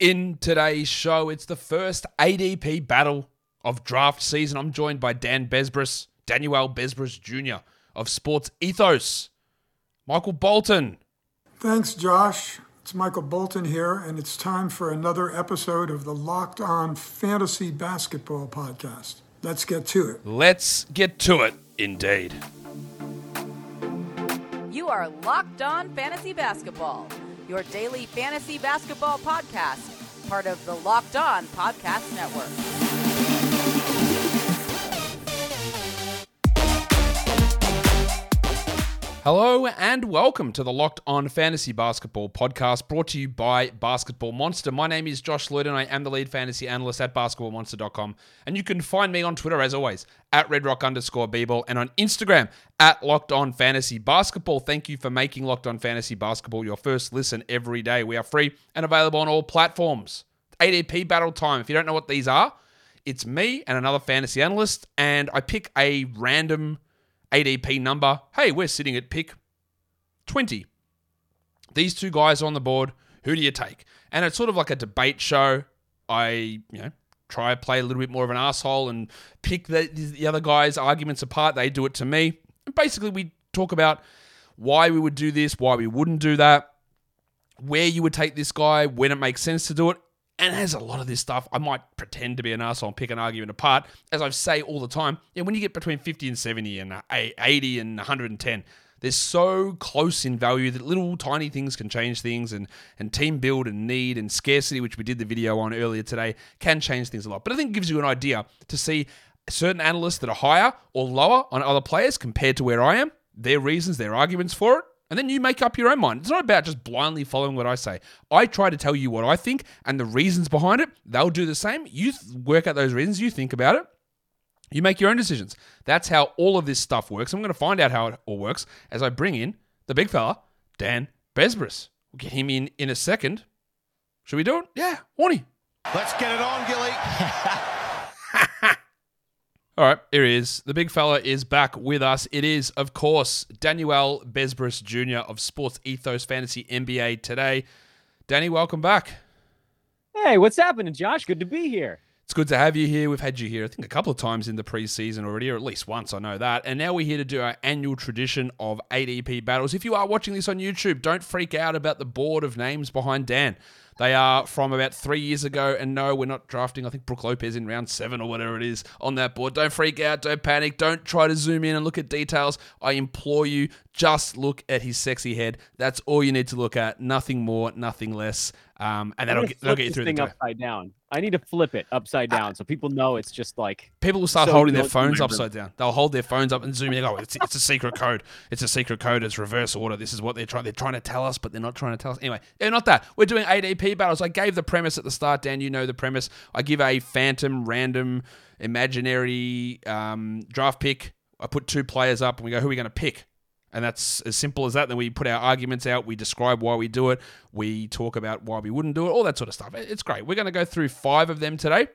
In today's show, it's the first ADP battle of draft season. I'm joined by Dan Besbris, Daniel Besbris Jr. of Sports Ethos, Michael Bolton. Thanks, Josh. It's Michael Bolton here, and it's time for another episode of the Locked On Fantasy Basketball Podcast. Let's get to it. Let's get to it, indeed. You are Locked On Fantasy Basketball, your daily fantasy basketball podcast, part of the Locked On Podcast Network. Hello and welcome to the Locked On Fantasy Basketball podcast brought to you by Basketball Monster. My name is Josh Lloyd and I am the lead fantasy analyst at basketballmonster.com. And you can find me on Twitter as always at redrock underscore and on Instagram at Locked On Fantasy Basketball. Thank you for making Locked On Fantasy Basketball your first listen every day. We are free and available on all platforms. ADP Battle Time. If you don't know what these are, it's me and another fantasy analyst, and I pick a random ADP number. Hey, we're sitting at pick 20. These two guys on the board, who do you take? And it's sort of like a debate show. I, you know, try play a little bit more of an asshole and pick the, the other guys' arguments apart. They do it to me. And basically, we talk about why we would do this, why we wouldn't do that, where you would take this guy, when it makes sense to do it. And as a lot of this stuff, I might pretend to be an asshole and pick an argument apart. As I say all the time, yeah, when you get between 50 and 70 and uh, 80 and 110, they're so close in value that little tiny things can change things and, and team build and need and scarcity, which we did the video on earlier today, can change things a lot. But I think it gives you an idea to see certain analysts that are higher or lower on other players compared to where I am, their reasons, their arguments for it. And then you make up your own mind. It's not about just blindly following what I say. I try to tell you what I think and the reasons behind it. They'll do the same. You th- work out those reasons, you think about it. You make your own decisions. That's how all of this stuff works. I'm going to find out how it all works as I bring in the big fella, Dan Besbris. We'll get him in in a second. Should we do it? Yeah, horny. Let's get it on, Gilly. All right, here he is. The big fella is back with us. It is, of course, Daniel Besbris Jr. of Sports Ethos Fantasy NBA today. Danny, welcome back. Hey, what's happening, Josh? Good to be here. It's good to have you here. We've had you here, I think, a couple of times in the preseason already, or at least once, I know that. And now we're here to do our annual tradition of ADP battles. If you are watching this on YouTube, don't freak out about the board of names behind Dan. They are from about three years ago, and no, we're not drafting, I think, Brooke Lopez in round seven or whatever it is on that board. Don't freak out, don't panic, don't try to zoom in and look at details. I implore you, just look at his sexy head. That's all you need to look at. Nothing more, nothing less. Um, and that'll get, that'll get you through the day. upside down. I need to flip it upside down so people know it's just like People will start So holding their phones remember. upside down. They'll hold their phones up and zoom in. Oh, it's, it's a secret code. It's a secret code. It's reverse order. This is what they're trying. They're trying to tell us, but they're not trying to tell us. Anyway, yeah, not that. We're doing ADP battles. I gave the premise at the start, Dan. You know the premise. I give a phantom, random, imaginary um, draft pick. I put two players up, and we go, who are we going to pick? And that's as simple as that. Then we put our arguments out. We describe why we do it. We talk about why we wouldn't do it. All that sort of stuff. It's great. We're going to go through five of them today.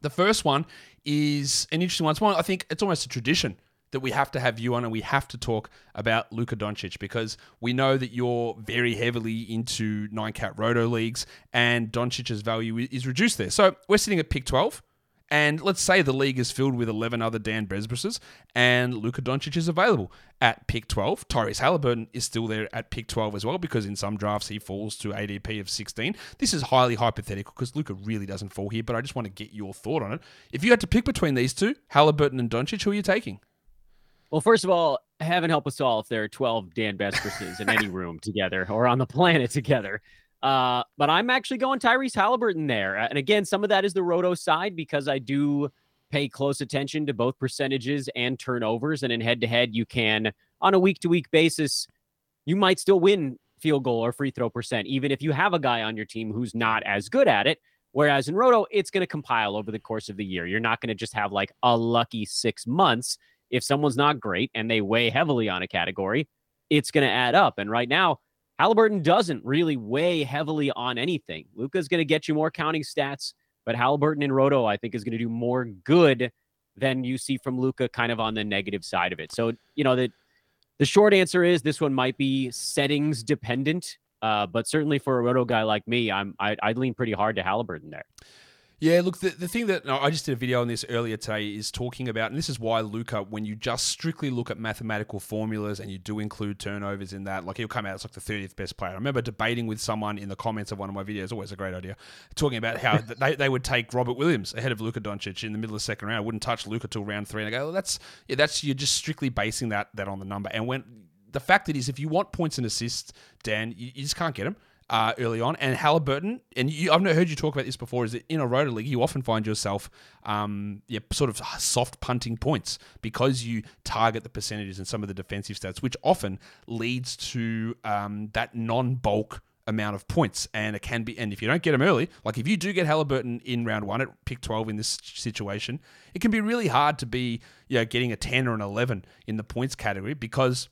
The first one is an interesting one. It's one I think it's almost a tradition that we have to have you on and we have to talk about Luka Doncic because we know that you're very heavily into nine cat roto leagues and Doncic's value is reduced there. So we're sitting at pick 12. And let's say the league is filled with 11 other Dan Besbrises, and Luka Doncic is available at pick 12. Tyrese Haliburton is still there at pick 12 as well, because in some drafts he falls to ADP of 16. This is highly hypothetical because Luka really doesn't fall here, but I just want to get your thought on it. If you had to pick between these two, Haliburton and Doncic, who are you taking? Well, first of all, heaven help us all if there are 12 Dan Besbrises in any room together or on the planet together. Uh, but I'm actually going Tyrese Haliburton there. And again, some of that is the roto side because I do pay close attention to both percentages and turnovers. And in head to head, you can, on a week to week basis, you might still win field goal or free throw percent, even if you have a guy on your team who's not as good at it. Whereas in Roto, it's going to compile over the course of the year. You're not going to just have like a lucky six months. If someone's not great and they weigh heavily on a category, it's going to add up. And right now, Haliburton doesn't really weigh heavily on anything. Luka's going to get you more counting stats, but Haliburton in Roto, I think, is going to do more good than you see from Luka kind of on the negative side of it. So, you know, the the short answer is this one might be settings dependent Uh, but certainly for a roto guy like me, I'm I, I'd lean pretty hard to Haliburton there. Yeah, look, the, the thing that no, I just did a video on this earlier today is talking about, and this is why Luka, when you just strictly look at mathematical formulas and you do include turnovers in that, like he'll come out as like the 30th best player. I remember debating with someone in the comments of one of my videos, always a great idea, talking about how they, they would take Robert Williams ahead of Luka Doncic in the middle of the second round. I wouldn't touch Luka till round three. And I go, well, that's, yeah, that's, you're just strictly basing that, that on the number. And when, the fact that is, if you want points and assists, Dan, you, you just can't get them uh, early on. And Haliburton, and you, I've not heard you talk about this before, is that in a roto league, you often find yourself um, yeah, sort of soft punting points because you target the percentages and some of the defensive stats, which often leads to um, that non bulk amount of points. And it can be, and if you don't get them early, like if you do get Haliburton in round one at pick 12 in this situation, it can be really hard to be, you know, getting a 10 or an 11 in the points category because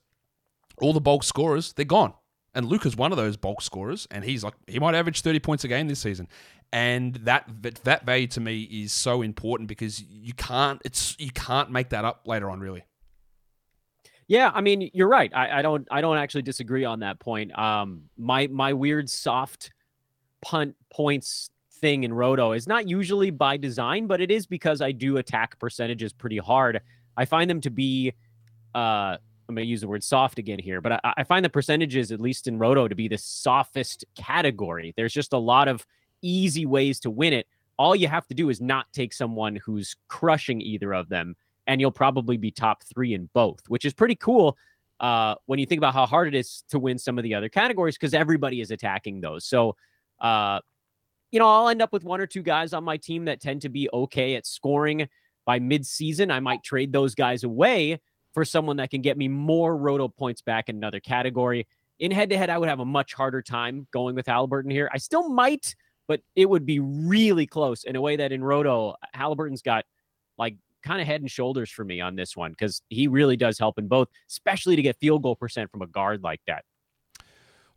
all the bulk scorers, they're gone. And Luka's one of those bulk scorers, and he's like he might average 30 points a game this season. And that that value to me is so important because you can't it's you can't make that up later on, really. Yeah, I mean, you're right. I, I don't I don't actually disagree on that point. Um my my weird soft punt points thing in Roto is not usually by design, but it is because I do attack percentages pretty hard. I find them to be uh I'm going to use the word soft again here, but I, I, find the percentages, at least in Roto, to be the softest category. There's just a lot of easy ways to win it. All you have to do is not take someone who's crushing either of them, and you'll probably be top three in both, which is pretty cool uh, when you think about how hard it is to win some of the other categories because everybody is attacking those. So, uh, you know, I'll end up with one or two guys on my team that tend to be okay at scoring by mid-season. I might trade those guys away for someone that can get me more roto points back in another category. In head to head, I would have a much harder time going with Haliburton here. I still might, but it would be really close in a way that in roto, Haliburton's got like kind of head and shoulders for me on this one because he really does help in both, especially to get field goal percent from a guard like that.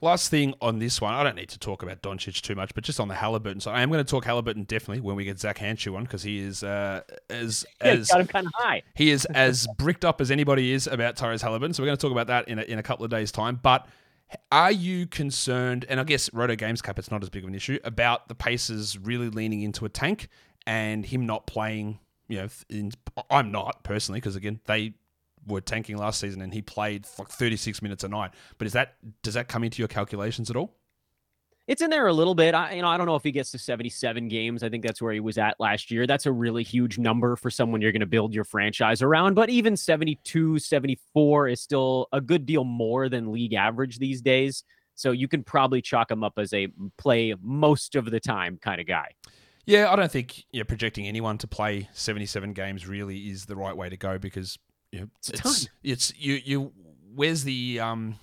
Last thing on this one, I don't need to talk about Doncic too much, but just on the Haliburton. So I am going to talk Haliburton definitely when we get Zach Hanshu on because he is uh, as yeah, as got him kind of high. He is as bricked up as anybody is about Tyrese Haliburton. So we're going to talk about that in a, in a couple of days' time. But are you concerned? And I guess Roto Games Cup, it's not as big of an issue about the Pacers really leaning into a tank and him not playing. You know, in, I'm not personally because again they were tanking last season and he played like 36 minutes a night. But is that does that come into your calculations at all? It's in there a little bit. I, you know, I don't know if he gets to 77 games. I think that's where he was at last year. That's a really huge number for someone you're going to build your franchise around. But even 72, 74 is still a good deal more than league average these days. So you can probably chalk him up as a play most of the time kind of guy. Yeah, I don't think you know, projecting anyone to play 77 games really is the right way to go because know, it's it's, it's you you where's the um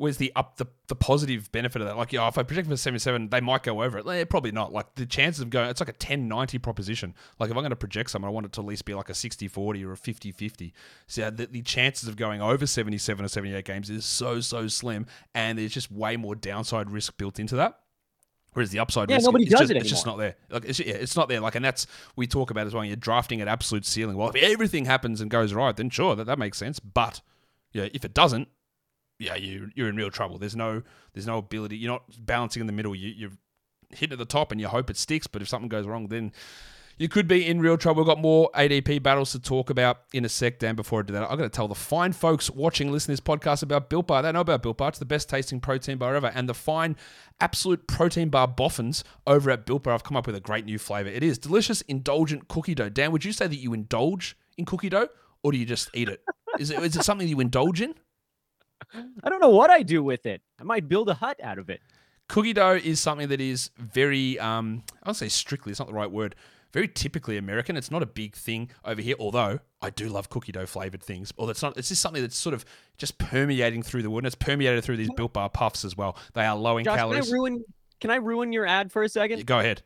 where's the up the, the positive benefit of that? Like, yeah, if I project for 77, they might go over it. Eh, probably not. Like the chances of going, it's like a 10 90 proposition. Like if I'm going to project someone, I want it to at least be like a 60 40 or a 50 50. So the, the chances of going over 77 or 78 games is so, so slim. And there's just way more downside risk built into that. Whereas the upside yeah, risk, nobody it's, does just, it it's just not there. Like it's, yeah, it's not there. Like, and that's we talk about as well. You're drafting at absolute ceiling. Well, if everything happens and goes right, then sure, that, that makes sense. But yeah, if it doesn't, yeah, you you're in real trouble. There's no there's no ability. You're not balancing in the middle. You you're hitting at the top and you hope it sticks. But if something goes wrong, then you could be in real trouble. We've got more ADP battles to talk about in a sec, Dan. Before I do that, I'm going to tell the fine folks watching, listening to this podcast about Built Bar. They know about Built Bar. It's the best tasting protein bar ever. And the fine, absolute protein bar boffins over at Built Bar have come up with a great new flavor. It is delicious, indulgent cookie dough. Dan, would you say that you indulge in cookie dough or do you just eat it? Is it, is it something you indulge in? I don't know what I do with it. I might build a hut out of it. Cookie dough is something that is very, um, I don't say strictly, it's not the right word, very typically American. It's not a big thing over here, although I do love cookie dough flavored things. Or it's not. It's just something that's sort of just permeating through the wood. And it's permeated through these built bar puffs as well. They are low in Josh, calories. Can I ruin? Can I ruin your ad for a second? Go ahead.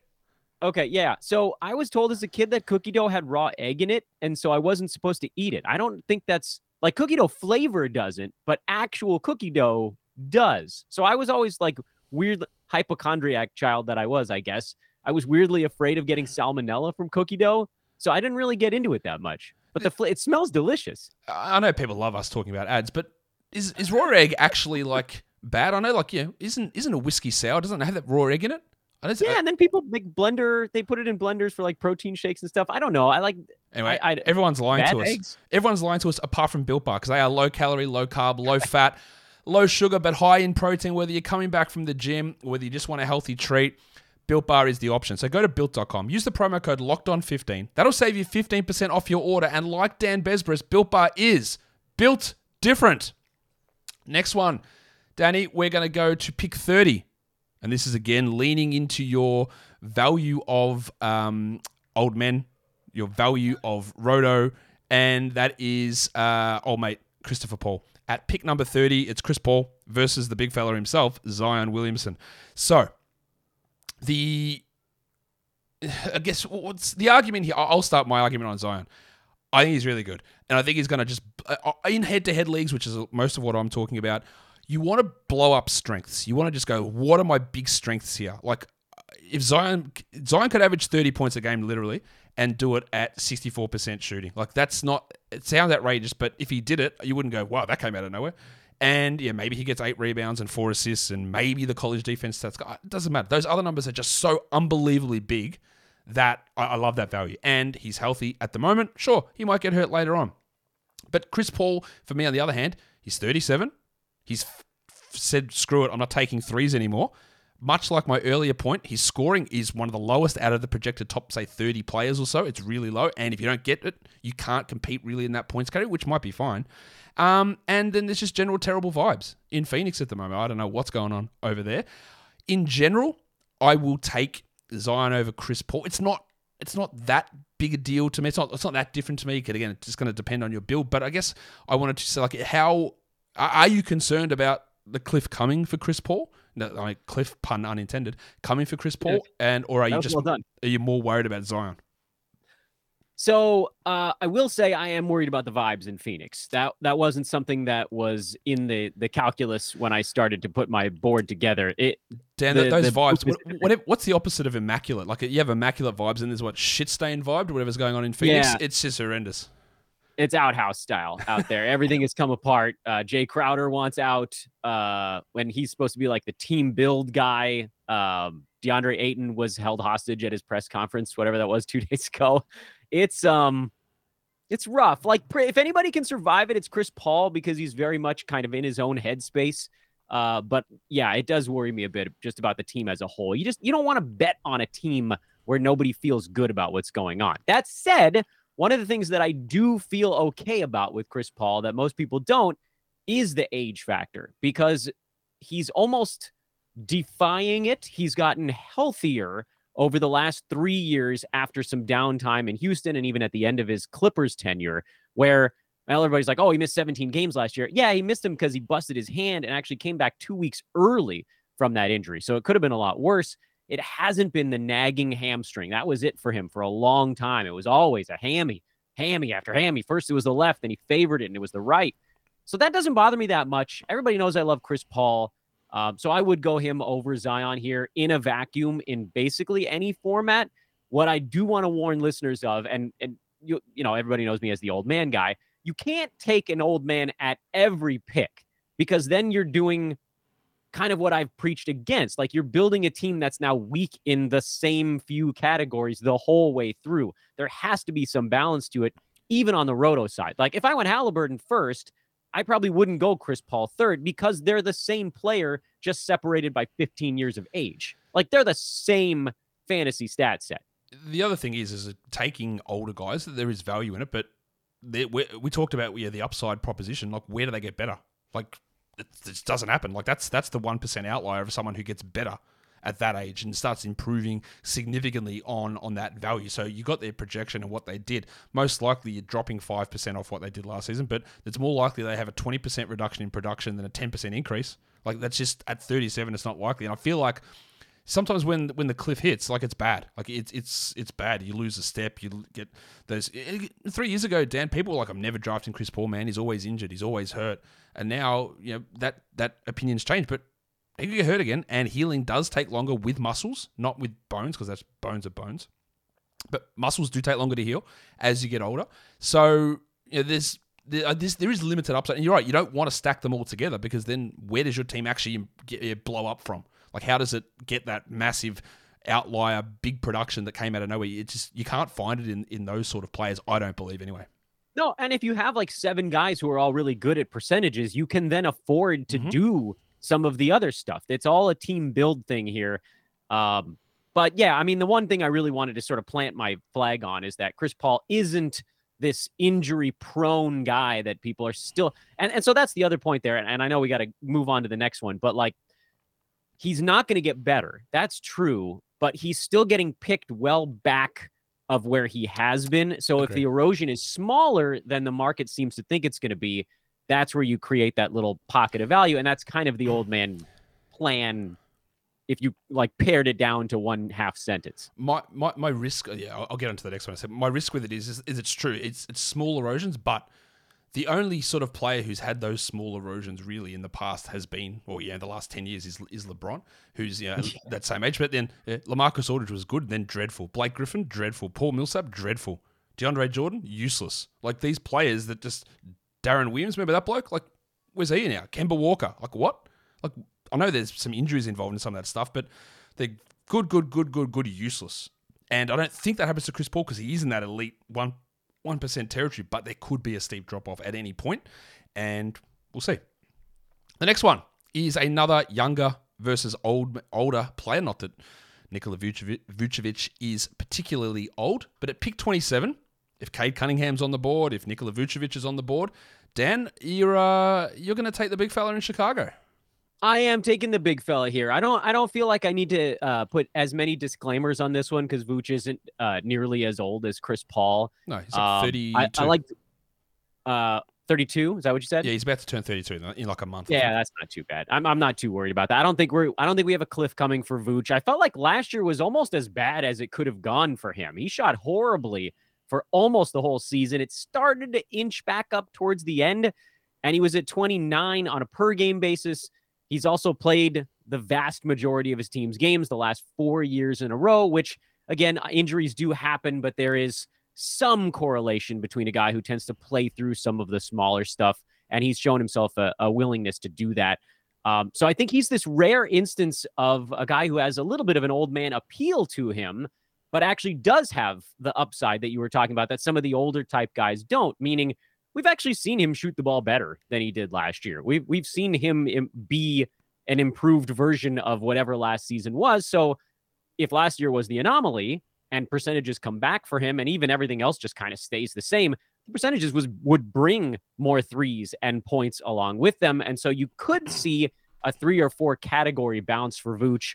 Okay, yeah. So I was told as a kid that cookie dough had raw egg in it, and so I wasn't supposed to eat it. I don't think that's like cookie dough flavor doesn't, but actual cookie dough does. So I was always like weird hypochondriac child that I was, I guess. I was weirdly afraid of getting salmonella from cookie dough, so I didn't really get into it that much. But the fl- it smells delicious. I know people love us talking about ads, but is is raw egg actually like bad. I know, like yeah, isn't isn't a whiskey sour? Doesn't it have that raw egg in it? Yeah, and then people make blender. They put it in blenders for like protein shakes and stuff. I don't know. I like Anyway, I- I- everyone's lying to us. Everyone's lying to us apart from Built Bar because they are low calorie, low carb, low fat, low sugar, but high in protein. Whether you're coming back from the gym, whether you just want a healthy treat, Built Bar is the option. So go to built.com, use the promo code locked on 15. That'll save you 15% off your order. And like Dan Besbris, Built Bar is built different. Next one, Danny, we're going to go to pick 30. And this is again leaning into your value of um, old men, your value of Roto, and that is, uh, oh, mate, Christopher Paul. At pick number 30, it's Chris Paul versus the big fella himself, Zion Williamson. So, the, I guess, what's the argument here? I'll start my argument on Zion. I think he's really good. And I think he's going to just, uh, in head to head leagues, which is most of what I'm talking about, you want to blow up strengths. You want to just go, what are my big strengths here? Like, if Zion Zion could average 30 points a game literally and do it at 64% shooting. Like that's not it sounds outrageous, but if he did it, you wouldn't go, "Wow, that came out of nowhere." And yeah, maybe he gets 8 rebounds and 4 assists and maybe the college defense stats it doesn't matter. Those other numbers are just so unbelievably big that I, I love that value. And he's healthy at the moment. Sure, he might get hurt later on. But Chris Paul, for me, on the other hand, he's 37. He's f- said, screw it, I'm not taking threes anymore. Much like my earlier point, his scoring is one of the lowest out of the projected top, say, 30 players or so. It's really low. And if you don't get it, you can't compete really in that points category, which might be fine. Um, and then there's just general terrible vibes in Phoenix at the moment. I don't know what's going on over there. In general, I will take Zion over Chris Paul. It's not it's not that big a deal to me. It's not it's not that different to me. 'cause Again, it's just going to depend on your build. But I guess I wanted to say like how are you concerned about the cliff coming for Chris Paul? I cliff pun unintended coming for Chris Paul, and or are you just well are you more worried about Zion? So uh, I will say I am worried about the vibes in Phoenix. That that wasn't something that was in the the calculus when I started to put my board together. It Dan, The- th those the vibes. What, what, what's the opposite of immaculate? Like you have immaculate vibes, and there's what shit stained vibe, whatever's going on in Phoenix. Yeah. It's just horrendous. It's outhouse style out there. Everything has come apart. Uh, Jae Crowder wants out uh, when he's supposed to be like the team build guy. Um, DeAndre Ayton was held hostage at his press conference, whatever that was two days ago. It's um, it's rough. Like if anybody can survive it, it's Chris Paul because he's very much kind of in his own headspace. Uh, but yeah, it does worry me a bit just about the team as a whole. You just you don't want to bet on a team where nobody feels good about what's going on. That said, one of the things that I do feel okay about with Chris Paul that most people don't is the age factor because he's almost defying it. He's gotten healthier over the last three years after some downtime in Houston and even at the end of his Clippers tenure, where well, everybody's like, oh, he missed 17 games last year. Yeah, he missed them because he busted his hand and actually came back two weeks early from that injury. So it could have been a lot worse. It hasn't been the nagging hamstring. That was it for him for a long time. It was always a hammy, hammy after hammy. First it was the left, then he favored it, and it was the right. So that doesn't bother me that much. Everybody knows I love Chris Paul. Um, so I would go him over Zion here in a vacuum in basically any format. What I do want to warn listeners of, and and you you know everybody knows me as the old man guy. You can't take an old man at every pick because then you're doing kind of what I've preached against. Like you're building a team that's now weak in the same few categories the whole way through. There has to be some balance to it, even on the roto side. Like if I went Haliburton first, I probably wouldn't go Chris Paul third because they're the same player, just separated by 15 years of age. Like they're the same fantasy stat set. the other thing is, is taking older guys. There is value in it, but we, we talked about yeah the upside proposition. Like, where do they get better? Like, it, just doesn't happen. Like, that's that's the one percent outlier of someone who gets better at that age and starts improving significantly on on that value. So you got their projection and what they did. Most likely, you're dropping five percent off what they did last season, but it's more likely they have a twenty percent reduction in production than a ten percent increase. Like that's just at thirty seven, it's not likely. And I feel like sometimes when when the cliff hits, like it's bad. Like it's it's it's bad. You lose a step. You get those. Three years ago, Dan, people were like, "I'm never drafting Chris Paul, man. He's always injured. He's always hurt." And now, you know that that opinion's changed. But he could get hurt again, and healing does take longer with muscles, not with bones, because that's bones are bones. But muscles do take longer to heal as you get older. So you know, there's there, uh, this, there is limited upside. And you're right, you don't want to stack them all together because then where does your team actually get, uh, blow up from? Like, how does it get that massive outlier, big production that came out of nowhere? It just you can't find it in in those sort of players. I don't believe anyway. No, and if you have like seven guys who are all really good at percentages, you can then afford to Mhm. do some of the other stuff. It's all a team build thing here. Um, but yeah, I mean, the one thing I really wanted to sort of plant my flag on is that Chris Paul isn't this injury prone guy that people are still and, and so that's the other point there. And, and I know we got to move on to the next one, but like he's not going to get better. That's true, but he's still getting picked well back of where he has been. So if the erosion is smaller than the market seems to think it's going to be, that's where you create that little pocket of value. And that's kind of the old man plan if you like pared it down to one half sentence. My my, my risk, yeah, I'll, I'll get onto the next one. I said my risk with it is, is is it's true. It's it's small erosions, but the only sort of player who's had those small erosions really in the past has been, well, yeah, the last ten years is is LeBron, who's you know that same age. But then yeah, Lamarcus Aldridge was good, then dreadful. Blake Griffin, dreadful. Paul Millsap, dreadful. DeAndre Jordan, useless. Like these players that just Deron Williams, remember that bloke? Like, where's he now? Kemba Walker, like what? Like I know there's some injuries involved in some of that stuff, but they're good, good, good, good, good, useless. And I don't think that happens to Chris Paul because he is in that elite one one percent territory. But there could be a steep drop off at any point, and we'll see. The next one is another younger versus old older player. Not that Nikola Vucevic is particularly old, but at pick 27, if Cade Cunningham's on the board, if Nikola Vucevic is on the board, Dan, you're uh, you're going to take the big fella in Chicago. I am taking the big fella here. I don't. I don't feel like I need to uh, put as many disclaimers on this one because Vooch isn't uh, nearly as old as Chris Paul. No, he's like Um, 32. I, I like uh, 32. Is that what you said? Yeah, he's about to turn 32 in- like a month. Yeah, that's not too bad. I'm I'm not too worried about that. I don't think we're I don't think we have a cliff coming for Vooch. I felt like last year was almost as bad as it could have gone for him. He shot horribly for almost the whole season. It started to inch back up towards the end, and he was at 29 on a per game basis. He's also played the vast majority of his team's games the last four years in a row, which again, injuries do happen, but there is some correlation between a guy who tends to play through some of the smaller stuff, and he's shown himself a, a willingness to do that. Um, so I think he's this rare instance of a guy who has a little bit of an old man appeal to him, but actually does have the upside that you were talking about that some of the older type guys don't. Meaning, we've actually seen him shoot the ball better than he did last year. We've we've seen him im- be an improved version of whatever last season was. So if last year was the anomaly and percentages come back for him and even everything else just kind of stays the same, the percentages was would bring more threes and points along with them. And so you could see a three or four category bounce for Vooch.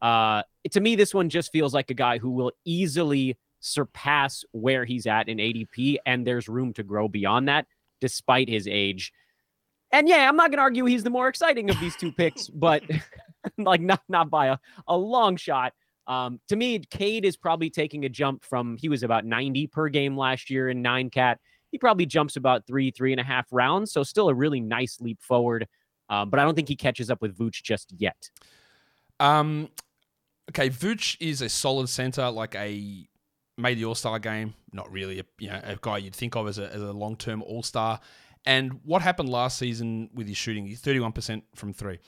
Uh, to me, this one just feels like a guy who will easily surpass where he's at in ADP, and there's room to grow beyond that, despite his age. And yeah, I'm not going to argue he's the more exciting of these two picks, but like not not by a, a long shot. Um, to me, Cade is probably taking a jump from he was about 90 per game last year in nine cat. He probably jumps about three, three and a half rounds. So still a really nice leap forward. Um, but I don't think he catches up with Vooch just yet. Um, okay, Vooch is a solid center, like a made the All Star game. Not really, a, you know, a guy you'd think of as a, as a long term All Star. And what happened last season with his shooting? He's Thirty one percent from three.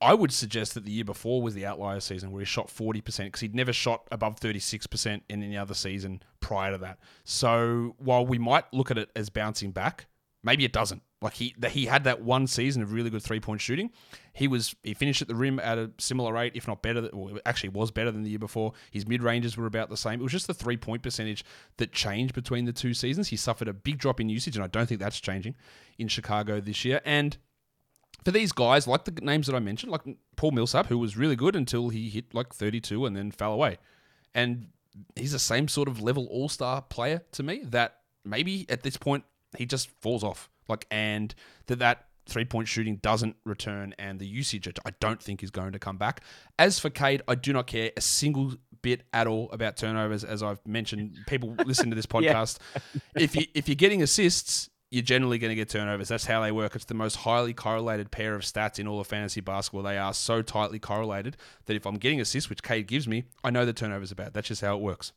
I would suggest that the year before was the outlier season where he shot 40% because he'd never shot above 36% in any other season prior to that. So while we might look at it as bouncing back, maybe it doesn't. Like he he had that one season of really good three point shooting. He was he finished at the rim at a similar rate, if not better. Well, actually was better than the year before. His mid ranges were about the same. It was just the three point percentage that changed between the two seasons. He suffered a big drop in usage, and I don't think that's changing in Chicago this year. And for these guys, like the names that I mentioned, like Paul Millsap, who was really good until he hit like 32 and then fell away. And he's the same sort of level all star player to me that maybe at this point he just falls off. Like, and that that three point shooting doesn't return and the usage I don't think is going to come back. As for Cade, I do not care a single bit at all about turnovers. As I've mentioned, people listen to this podcast. If you if you're getting assists, you're generally going to get turnovers. That's how they work. It's the most highly correlated pair of stats in all of fantasy basketball. They are so tightly correlated that if I'm getting assists, which Cade gives me, I know the turnovers are bad. That's just how it works.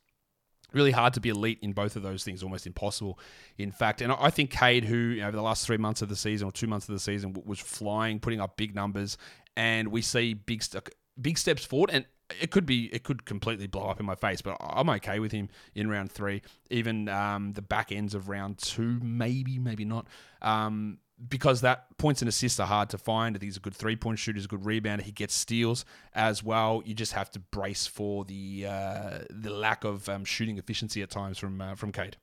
Really hard to be elite in both of those things, almost impossible, in fact. And I think Cade, who you know, over the last three months of the season or two months of the season was flying, putting up big numbers, and we see big st- big steps forward. And it could be it could completely blow up in my face, but I'm okay with him in round three, even um, the back ends of round two, maybe maybe not. Um, because that points and assists are hard to find. I think he's a good three point shooter, he's a good rebounder. He gets steals as well. You just have to brace for the uh, the lack of um, shooting efficiency at times from uh, from Cade.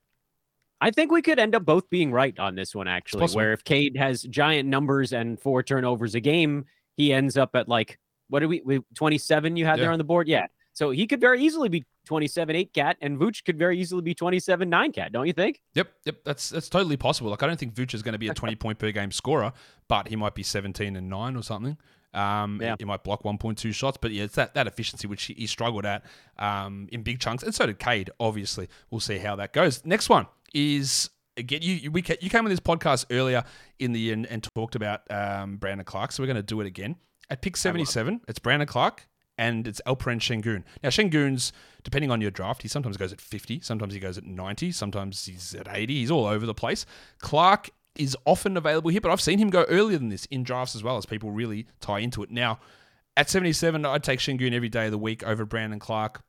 I think we could end up both being right on this one, actually. Where if Cade has giant numbers and four turnovers a game, he ends up at like what are we, we 27 you had yeah. there on the board? Yeah. So he could very easily be 27 8 cat, and Vooch could very easily be 27 9 cat, don't you think? Yep, yep, that's that's totally possible. Like I don't think Vooch is going to be a 20 point per game scorer, but he might be 17 and 9 or something. Um, yeah. he might block 1.2 shots, but yeah, it's that, that efficiency which he, struggled at um, in big chunks, and so did Cade. Obviously, we'll see how that goes. Next one is again you you, we, you came on this podcast earlier in the year and, and talked about um, Brandon Clarke, so we're going to do it again at pick 77. It's Brandon Clarke and it's Alperen Sengun. Now, Sengun's, depending on your draft, he sometimes goes at 50, sometimes he goes at 90, sometimes he's at 80. He's all over the place. Clarke is often available here, but I've seen him go earlier than this in drafts as well as people really tie into it. Now, at 77, I'd take Sengun every day of the week over Brandon Clarke.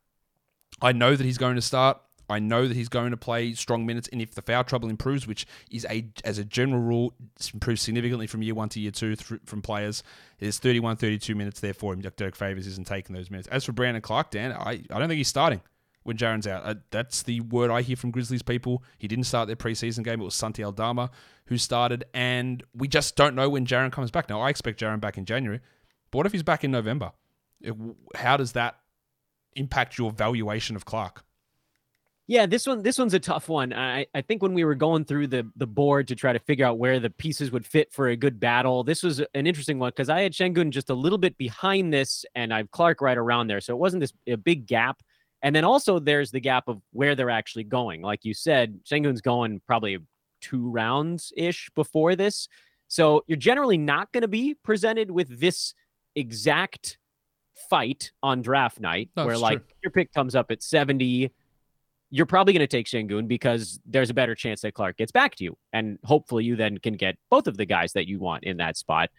I know that he's going to start. I know that he's going to play strong minutes, and if the foul trouble improves, which is a as a general rule improves significantly from year one to year two th- from players, there's 31, 32 minutes there for him. Derrick Favors isn't taking those minutes. As for Brandon Clarke, Dan, I, I don't think he's starting when Jaren's out. Uh, that's the word I hear from Grizzlies people. He didn't start their preseason game. It was Santi Aldama who started, and we just don't know when Jaren comes back. Now, I expect Jaren back in January, but what if he's back in November? It, how does that impact your valuation of Clarke? Yeah, this one this one's a tough one. I, I think when we were going through the the board to try to figure out where the pieces would fit for a good battle, this was an interesting one because I had Sengun just a little bit behind this, and I've Clarke right around there, so it wasn't this a big gap. And then also there's the gap of where they're actually going. Like you said, Sengun's going probably two rounds ish before this, so you're generally not going to be presented with this exact fight on draft night, That's where like your pick comes up at 70 you're probably going to take Sengun because there's a better chance that Clarke gets back to you. And hopefully you then can get both of the guys that you want in that spot.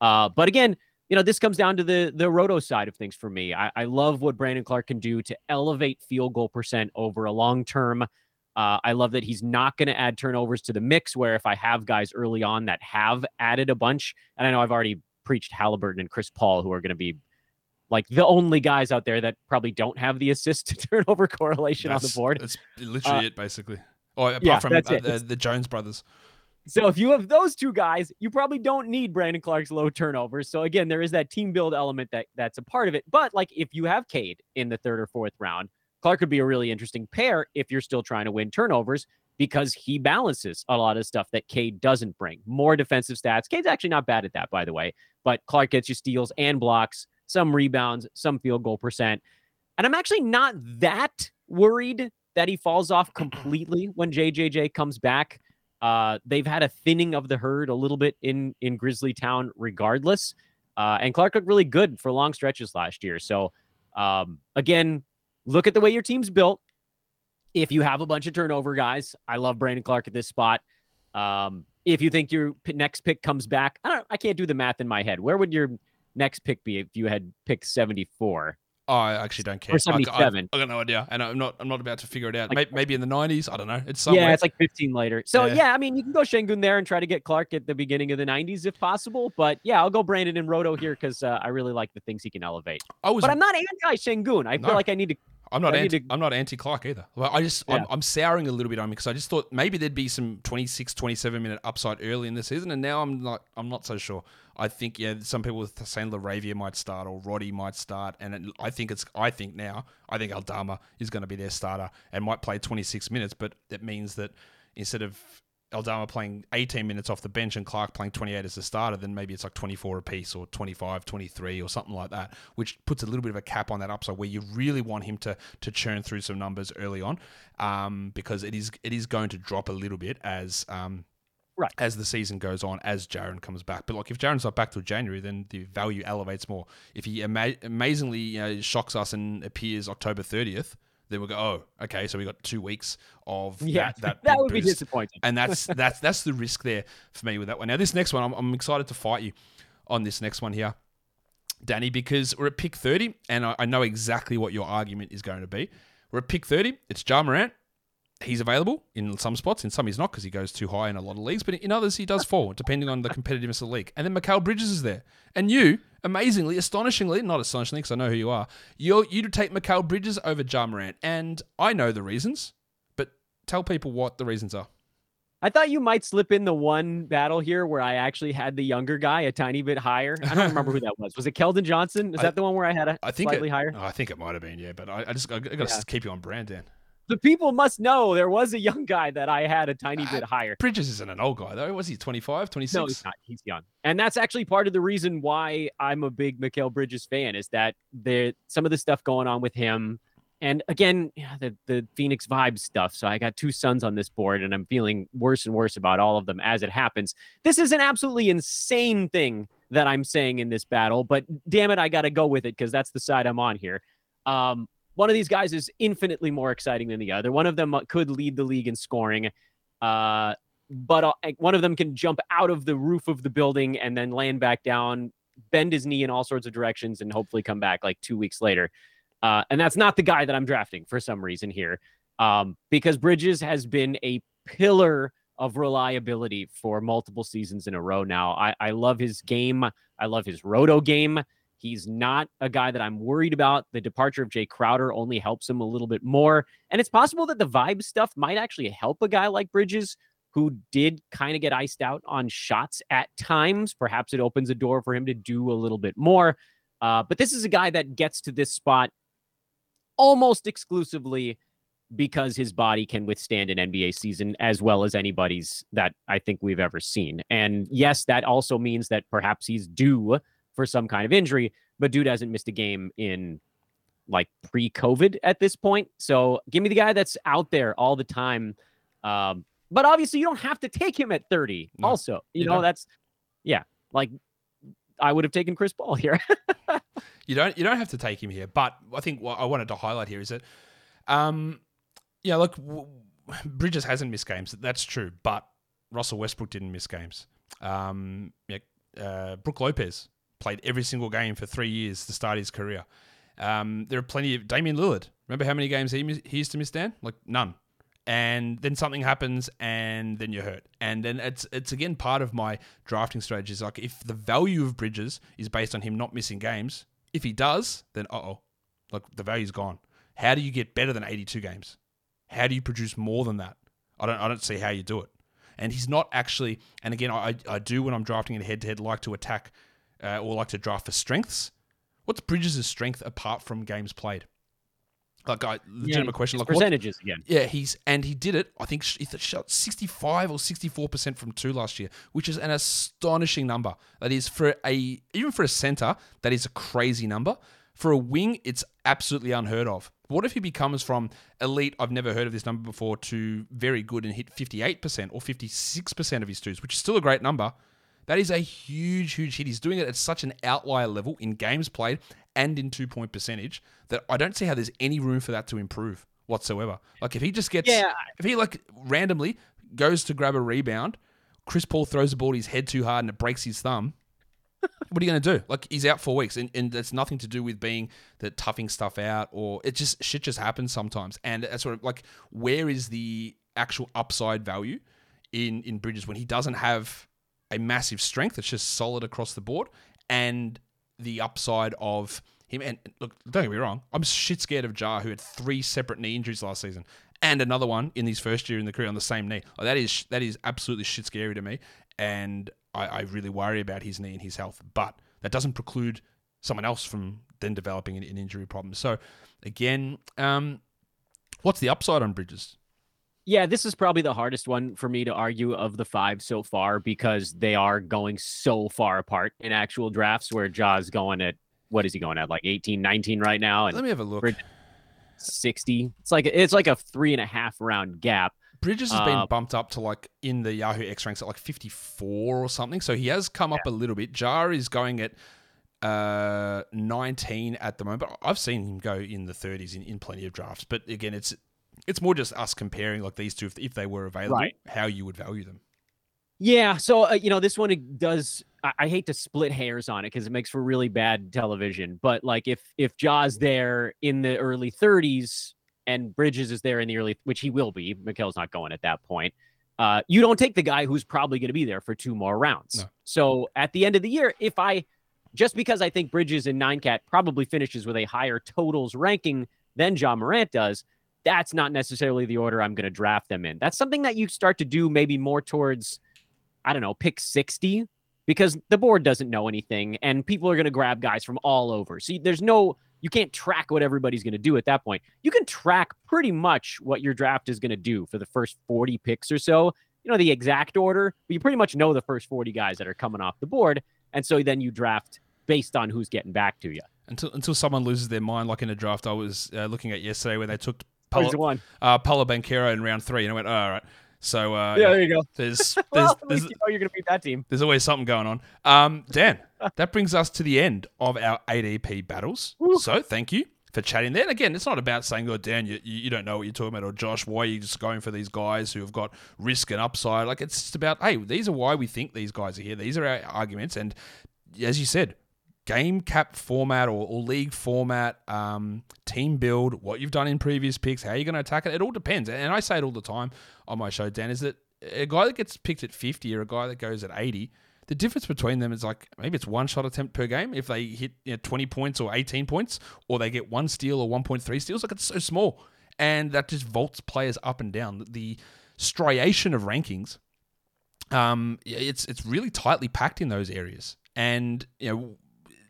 Uh, but again, you know, this comes down to the the roto side of things for me. I, I love what Brandon Clarke can do to elevate field goal percent over a long term. Uh, I love that he's not going to add turnovers to the mix. Where if I have guys early on that have added a bunch, and I know I've already preached Haliburton and Chris Paul, who are going to be like the only guys out there that probably don't have the assist to turnover correlation that's, on the board. That's literally uh, it, basically. Or apart yeah, from uh, the, the, Jones brothers. So if you have those two guys, you probably don't need Brandon Clarke's low turnovers. So again, there is that team build element that that's a part of it. But like if you have Cade in the third or fourth round, Clarke could be a really interesting pair if you're still trying to win turnovers because he balances a lot of stuff that Cade doesn't bring. More defensive stats. Cade's actually not bad at that, by the way. But Clarke gets you steals and blocks some rebounds, some field goal percent. And I'm actually not that worried that he falls off completely when JJJ comes back. Uh, they've had a thinning of the herd a little bit in in Grizzly Town, regardless. Uh, and Clarke looked really good for long stretches last year. So um, again, look at the way your team's built. If you have a bunch of turnover guys, I love Brandon Clarke at this spot. Um, if you think your next pick comes back, I don't. I can't do the math in my head. Where would your next pick be if you had picked 74? Oh, I actually don't care. Or 77. I, I, I, got no idea. And I'm not I'm not about to figure it out. Like, maybe, maybe, in the 90s. I don't know. It's somewhere. Yeah, it's like 15 later. So, yeah. yeah. I mean, you can go Sengun there and try to get Clarke at the beginning of the 90s if possible. But yeah, I'll go Brandon and Roto here because uh, I really like the things he can elevate. I was, but I'm not anti Sengun. I no. feel like I need to I'm not anti. To... I'm not anti Clarke either. Well, I just yeah. I'm, I'm, souring a little bit on him because I just thought maybe there'd be some 26, 27 minute upside early in the season, and now I'm not. I'm not so sure. I think yeah, some people with saying LaRavia might start or Roddy might start, and it, I think it's. I think now I think Aldama is going to be their starter and might play 26 minutes, but that means that instead of Aldama playing 18 minutes off the bench and Clarke playing 28 as a starter, then maybe it's like 24 apiece or 25, 23 or something like that, which puts a little bit of a cap on that upside where you really want him to to churn through some numbers early on, um, because it is it is going to drop a little bit as um, right as the season goes on as Jaren comes back. But like if Jaren's not back till January, then the value elevates more. If he ama- amazingly you know, shocks us and appears October 30th, then we'll go, oh, okay, so we got two weeks of Yeah, that. That, that would be disappointing. and that's that's that's the risk there for me with that one. Now, this next one, I'm, I'm excited to fight you on this next one here, Danny, because we're at pick 30, and I, I know exactly what your argument is going to be. We're at pick 30. It's Ja Morant. He's available in some spots, in some he's not because he goes too high in a lot of leagues, but in others he does fall, depending on the competitiveness of the league. And then Mikal Bridges is there. And you, amazingly, astonishingly, not astonishingly because I know who you are, you you take Mikal Bridges over Ja Morant. And I know the reasons, but tell people what the reasons are. I thought you might slip in the one battle here where I actually had the younger guy a tiny bit higher. I don't remember who that was. Was it Keldon Johnson? Is I- that the one where I had a I think slightly it, higher? Oh, I think it might have been, yeah. But I, I just I, got to Yeah. keep you on brand, Dan. The people must know there was a young guy that I had a tiny Uh, bit higher. Bridges isn't an old guy though. Was he 25, 26? No, he's not. He's young. And that's actually part of the reason why I'm a big Mikal Bridges fan is that there some of the stuff going on with him. And again, yeah, the, the Phoenix vibe stuff. So I got two sons on this board and I'm feeling worse and worse about all of them as it happens. This is an absolutely insane thing that I'm saying in this battle, but damn it, I got to go with it because that's the side I'm on here. Um, one of these guys is infinitely more exciting than the other. One of them uh, could lead the league in scoring. Uh, but uh, one of them can jump out of the roof of the building and then land back down, bend his knee in all sorts of directions, and hopefully come back like two weeks later. Uh, and that's not the guy that I'm drafting for some reason here, um, because Bridges has been a pillar of reliability for multiple seasons in a row now. I, I love his game. I love his roto game. He's not a guy that I'm worried about. The departure of Jae Crowder only helps him a little bit more. And it's possible that the vibe stuff might actually help a guy like Bridges, who did kind of get iced out on shots at times. Perhaps it opens a door for him to do a little bit more. Uh, but this is a guy that gets to this spot almost exclusively because his body can withstand an NBA season as well as anybody's that I think we've ever seen. And yes, that also means that perhaps he's due for some kind of injury, but dude hasn't missed a game in like pre-COVID at this point. So give me the guy that's out there all the time. Um, but obviously you don't have to take him at 30. No, also, you you know, don't. that's yeah, like I would have taken Chris Paul here. You don't you don't have to take him here, but I think what I wanted to highlight here is that, um, yeah, look, w- Bridges hasn't missed games. That's true, but Russell Westbrook didn't miss games. Um, yeah, uh, Brooke Lopez played every single game for three years to start his career. Um, there are plenty of Damian Lillard. Remember how many games he, he used to miss, Dan? Like none. And then something happens, and then you're hurt. And then it's it's again part of my drafting strategy. Like if the value of Bridges is based on him not missing games, if he does, then uh oh, like the value's gone. How do you get better than 82 games? How do you produce more than that? I don't I don't see how you do it. And he's not actually. And again, I I do when I'm drafting in head to head like to attack uh, or like to draft for strengths. What's Bridges' strength apart from games played? Like, I legitimate question. His Like, what, percentages again. yeah, he's and he did it. I think he shot sixty-five or sixty-four percent from two last year, which is an astonishing number. That is for a even for a center, that is a crazy number. For a wing, it's absolutely unheard of. What if he becomes from elite? I've never heard of this number before to very good and hit fifty-eight percent or fifty-six percent of his twos, which is still a great number. That is a huge, huge hit. He's doing it at such an outlier level in games played and in two point percentage that I don't see how there's any room for that to improve whatsoever. Like if he just gets, Yeah. if he like randomly goes to grab a rebound, Chris Paul throws the ball at his head too hard and it breaks his thumb. what are you going to do? Like he's out for weeks, and, and that's nothing to do with being the toughing stuff out, or it just shit just happens sometimes. And that's sort of like where is the actual upside value in in Bridges when he doesn't have a massive strength. It's just solid across the board, and the upside of him. And look, don't get me wrong, I'm shit scared of Ja, who had three separate knee injuries last season, and another one in his first year in the career on the same knee. Like, that is that is absolutely shit scary to me, and I, I really worry about his knee and his health. But that doesn't preclude someone else from then developing an, an injury problem. So again, um, what's the upside on Bridges? Yeah, this is probably the hardest one for me to argue of the five so far because they are going so far apart in actual drafts where Ja's going at what is he going at like 18, 19 right now and Let me have a look. Brid- 60. It's like it's like a three and a half round gap. Bridges has been Uh, bumped up to like in the Yahoo X ranks at like 54 or something. So he has come up a little bit. Ja is going at uh, 19 at the moment. I've seen him go in the 30s in, in plenty of drafts. But again, it's it's more just us comparing like these two if, if they were available, Right. how you would value them. Yeah, so uh, you know this one does. I, I hate to split hairs on it because it makes for really bad television. But like if if Ja's there in the early 30s and Bridges is there in the early, which he will be. Mikal's not going at that point. Uh, you don't take the guy who's probably going to be there for two more rounds. No. So at the end of the year, if I just because I think Bridges and Nine Cat probably finishes with a higher totals ranking than John Morant does, that's not necessarily the order I'm going to draft them in. That's something that you start to do maybe more towards, I don't know, pick 60 because the board doesn't know anything and people are going to grab guys from all over. So there's no, you can't track what everybody's going to do at that point. You can track pretty much what your draft is going to do for the first 40 picks or so. You know, the exact order, but you pretty much know the first 40 guys that are coming off the board. And so then you draft based on who's getting back to you. Until until someone loses their mind, like in a draft I was uh, looking at yesterday where they took Who's the one? uh, Paolo Banchero in round three, and I went, oh, all right. So uh, Yeah, there you go. there's there's, Well, at there's you know you're going to beat that team. there's always something going on. Um, Dan, that brings us to the end of our ADP battles. So thank you for chatting there. And again, it's not about saying, oh, Dan, you, you you don't know what you're talking about, or Josh, why are you just going for these guys who have got risk and upside? Like, it's just about, hey, these are why we think these guys are here. These are our arguments. And as you said, game cap format or, or league format, um, team build, what you've done in previous picks, how you're going to attack it, it all depends. And I say it all the time on my show, Dan, is that a guy that gets picked at 50 or a guy that goes at 80, the difference between them is like maybe it's one shot attempt per game if they hit you know, 20 points or 18 points, or they get one steal or 1.3 steals. Like it's so small. And that just vaults players up and down. The striation of rankings um, it's it's really tightly packed in those areas, and you know,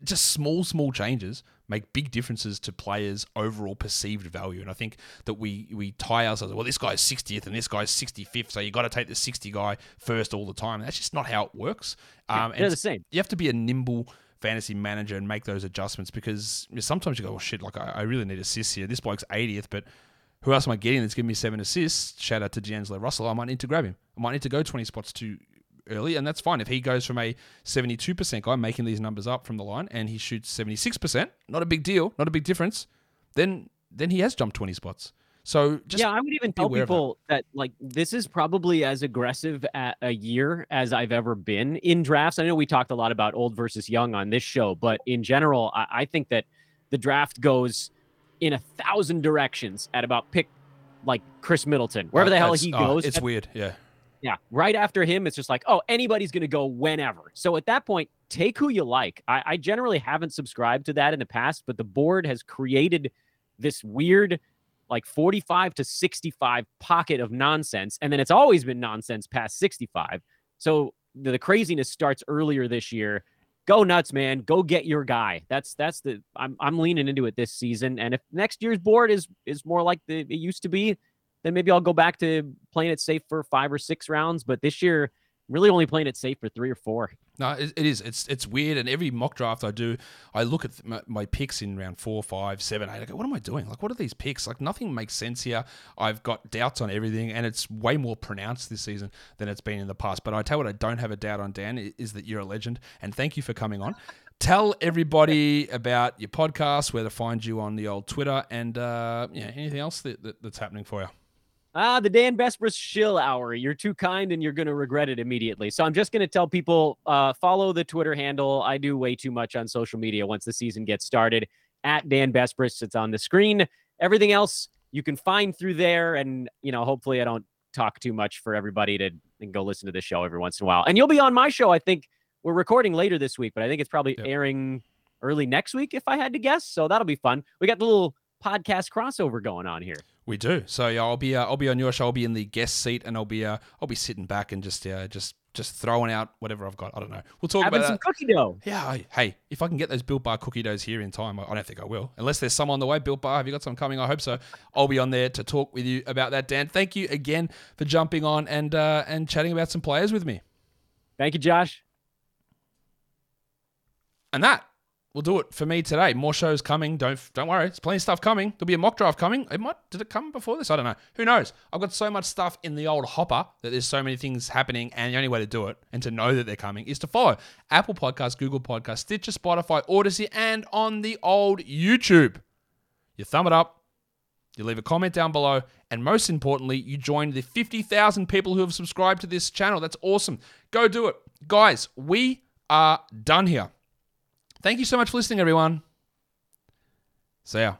just small small changes make big differences to players' overall perceived value. And I think that we we tie ourselves. Well, this guy's 60th and this guy's 65th, so you got to take the 60 guy first all the time. That's just not how it works. Um, They're and the same. you have to be a nimble fantasy manager and make those adjustments because sometimes you go, oh shit, like I, I really need assists here. This bloke's 80th, but who else am I getting that's giving me seven assists? Shout out to D'Angelo Russell. I might need to grab him. I might need to go 20 spots too early, and that's fine. If he goes from a 72% guy, making these numbers up from the line, and he shoots 76%, not a big deal, not a big difference, then then he has jumped 20 spots. So just yeah, I would even tell of that. people that. like this is probably as aggressive at a year as I've ever been in drafts. I know we talked a lot about old versus young on this show, but in general, I, I think that the draft goes in a thousand directions at about pick like Khris Middleton, wherever uh, the hell he oh, goes. it's at- weird. Yeah. Yeah, right after him, it's just like, oh, anybody's going to go whenever. So at that point, take who you like. I, I generally haven't subscribed to that in the past, but the board has created this weird, like 45 to 65 pocket of nonsense. And then it's always been nonsense past 65. So the, the craziness starts earlier this year. Go nuts, man. Go get your guy. That's that's the I'm I'm leaning into it this season. And if next year's board is is more like the it used to be, then maybe I'll go back to playing it safe for five or six rounds. But this year, really only playing it safe for three or four. No, it, it is. It's it's weird. And every mock draft I do, I look at my, my picks in round four, five, seven, eight. I go, what am I doing? Like, what are these picks? Like, nothing makes sense here. I've got doubts on everything, and it's way more pronounced this season than it's been in the past. But I tell you what, I don't have a doubt on Dan is that you're a legend, and thank you for coming on. Tell everybody about your podcast, where to find you on the old Twitter, and uh, yeah, anything else that, that, that's happening for you. Ah, the Dan Besbris shill hour. You're too kind and you're going to regret it immediately. So I'm just going to tell people uh, follow the Twitter handle. I do way too much on social media once the season gets started. At Dan Besbris, it's on the screen. Everything else you can find through there. And, you know, hopefully I don't talk too much for everybody to and go listen to the show every once in a while. And you'll be on my show. I think we're recording later this week, but I think it's probably Yep. airing early next week if I had to guess. So that'll be fun. We got the little podcast crossover going on here. We do. So yeah, I'll be uh, I'll be on your show. I'll be in the guest seat, and I'll be uh, I'll be sitting back and just uh, just just throwing out whatever I've got. I don't know. We'll talk Having about some that. cookie dough. Yeah. I- Hey, if I can get those Built Bar cookie doughs here in time, I I don't think I will. Unless there's some on the way. Built Bar, have you got some coming? I hope so. I'll be on there to talk with you about that. Dan, thank you again for jumping on and uh, and chatting about some players with me. Thank you, Josh. And that will do it for me today. More shows coming. Don't don't worry. There's plenty of stuff coming. There'll be a mock draft coming. It might did it come before this? I don't know. Who knows? I've got so much stuff in the old hopper that there's so many things happening, and the only way to do it and to know that they're coming is to follow Apple Podcasts, Google Podcasts, Stitcher, Spotify, Audacy, and on the old YouTube. You thumb it up. You leave a comment down below, and most importantly, you join the 50,000 people who have subscribed to this channel. That's awesome. Go do it. Guys, we are done here. Thank you so much for listening, everyone. See ya.